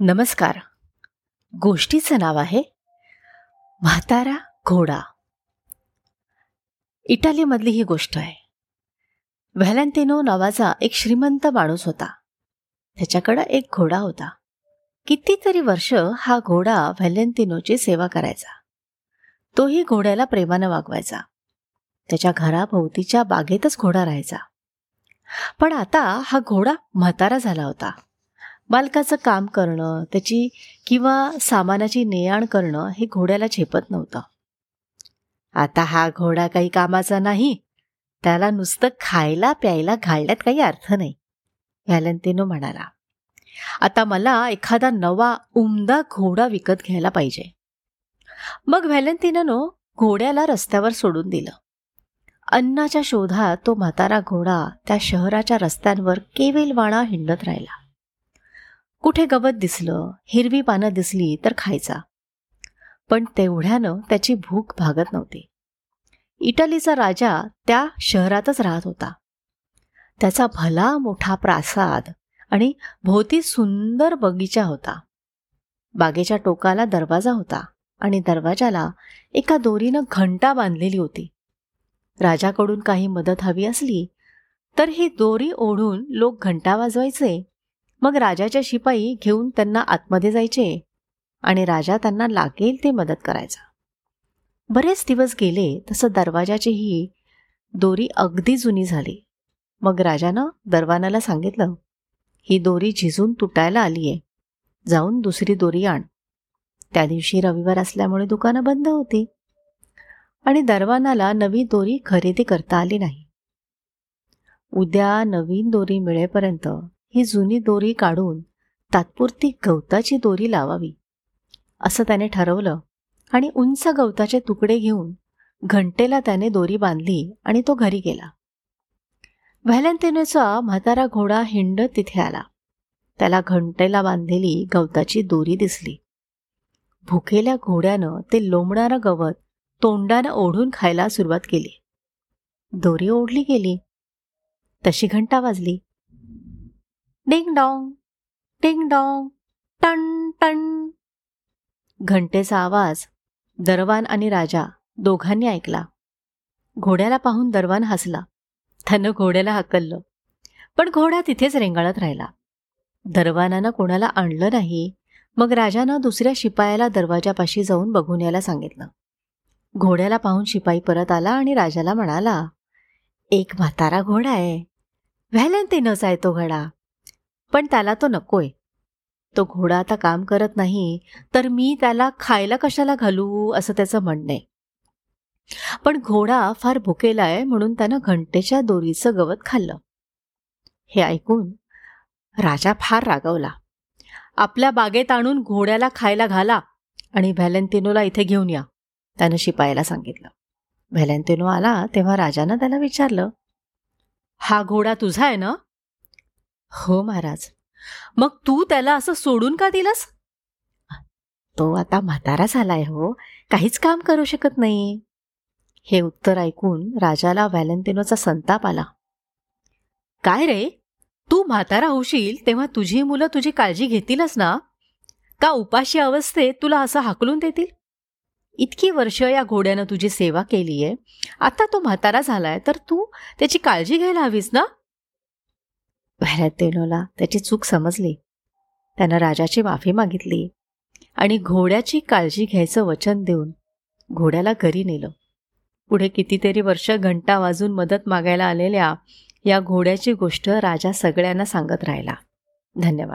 नमस्कार. गोष्टीचं नाव आहे म्हातारा घोडा. इटालीमधली ही गोष्ट आहे. व्हॅलेंटिनो नावाचा एक श्रीमंत माणूस होता. त्याच्याकडं एक घोडा होता. कितीतरी वर्ष हा घोडा व्हॅलेंटिनोची सेवा करायचा. तोही घोड्याला प्रेमानं वागवायचा. त्याच्या घराभोवतीच्या बागेतच घोडा राहायचा. पण आता हा घोडा म्हातारा झाला होता. बालकाचं काम करणं त्याची किंवा सामानाची नेआण करणं हे घोड्याला झेपत नव्हतं. आता हा घोडा काही कामाचा नाही त्याला नुसतं खायला प्यायला घालण्यात काही अर्थ नाही व्हॅलेंटिनो म्हणाला. आता मला एखादा नवा उमदा घोडा विकत घ्यायला पाहिजे. मग व्हॅलेंटिनोनं घोड्याला रस्त्यावर सोडून दिलं. अन्नाच्या शोधात तो म्हातारा घोडा त्या शहराच्या रस्त्यांवर केविलवाणा हिंडत राहिला. कुठे गवत दिसलं हिरवी पानं दिसली तर खायचा. पण तेवढ्यानं त्याची भूक भागत नव्हती. इटलीचा राजा त्या शहरातच राहत होता. त्याचा भला मोठा प्रासाद आणि भोवती सुंदर बगीचा होता. बागेच्या टोकाला दरवाजा होता आणि दरवाजाला एका दोरीनं घंटा बांधलेली होती. राजाकडून काही मदत हवी असली तर ही दोरी ओढून लोक घंटा वाजवायचे मग राजाच्या शिपाई घेऊन त्यांना आतमध्ये जायचे आणि राजा त्यांना लागेल ते मदत करायचा. बरेच दिवस गेले तसं दरवाजाची ही दोरी अगदी जुनी झाली. मग राजानं दरवानाला सांगितलं ही दोरी झिजून तुटायला आलीये. जाऊन दुसरी दोरी आण. त्या दिवशी रविवार असल्यामुळे दुकानं बंद होती. आणि दरवानाला नवी दोरी खरेदी करता आली नाही. उद्या नवीन दोरी मिळेपर्यंत ही जुनी दोरी काढून तात्पुरती गवताची दोरी लावावी. असं त्याने ठरवलं आणि उंच गवताचे तुकडे घेऊन घंटेला त्याने दोरी बांधली आणि तो घरी गेला. व्हॅलेंटिनोचा म्हातारा घोडा हिंड तिथे आला. त्याला घंटेला बांधलेली गवताची दोरी दिसली. भुकेल्या घोड्यानं ते लोंबणारं गवत तोंडानं ओढून खायला सुरुवात केली. दोरी ओढली गेली. तशी घंटा वाजली. डिंग डॉंग डिंग डॉंग टन टन घंटेचा आवाज दरवान आणि राजा दोघांनी ऐकला. घोड्याला पाहून दरवान हसला. त्यानं घोड्याला हकललं. पण घोडा तिथेच रेंगाळत राहिला. दरवानानं कोणाला आणलं नाही मग राजानं दुसऱ्या शिपायाला दरवाजापाशी जाऊन बघून यायला सांगितलं. घोड्याला पाहून शिपाई परत आला आणि राजाला म्हणाला एक म्हातारा घोडा आहे. व्हॅलेंटिनच आहे तो घोडा. पण त्याला तो नकोय. तो घोडा आता काम करत नाही तर मी त्याला खायला कशाला घालू असं त्याचं म्हणणं आहे. पण घोडा फार भुकेला आहे म्हणून त्यानं घंटेच्या दोरीचं गवत खाल्लं. हे ऐकून राजा फार रागवला. आपल्या बागेत आणून घोड्याला खायला घाला आणि व्हॅलेंटिनोला इथे घेऊन या त्यानं शिपायाला सांगितलं. व्हॅलेंटिनो आला तेव्हा राजानं त्याला विचारलं हा घोडा तुझा आहे ना? हो महाराज. मग तू त्याला असं सोडून का दिलंस? तो आता म्हातारा झालाय हो. काहीच काम करू शकत नाही. हे उत्तर ऐकून राजाला व्हॅलेंटिनोचा संताप आला. काय रे? तू म्हातारा होशील तेव्हा तुझी मुलं तुझी काळजी घेतीलच ना? का उपाशी अवस्थेत तुला असं हाकलून देतील? इतकी वर्ष या घोड्यानं तुझी सेवा केली आहे आता तो म्हातारा झालाय तर तू त्याची काळजी घ्यायला हवीस ना? व्हॅलेंटिनोला त्याची चूक समजली. त्यानं राजाची माफी मागितली आणि घोड्याची काळजी घ्यायचं वचन देऊन घोड्याला घरी नेलं. पुढे कितीतरी वर्ष घंटा वाजून मदत मागायला आलेल्या या घोड्याची गोष्ट राजा सगळ्यांना सांगत राहिला. धन्यवाद.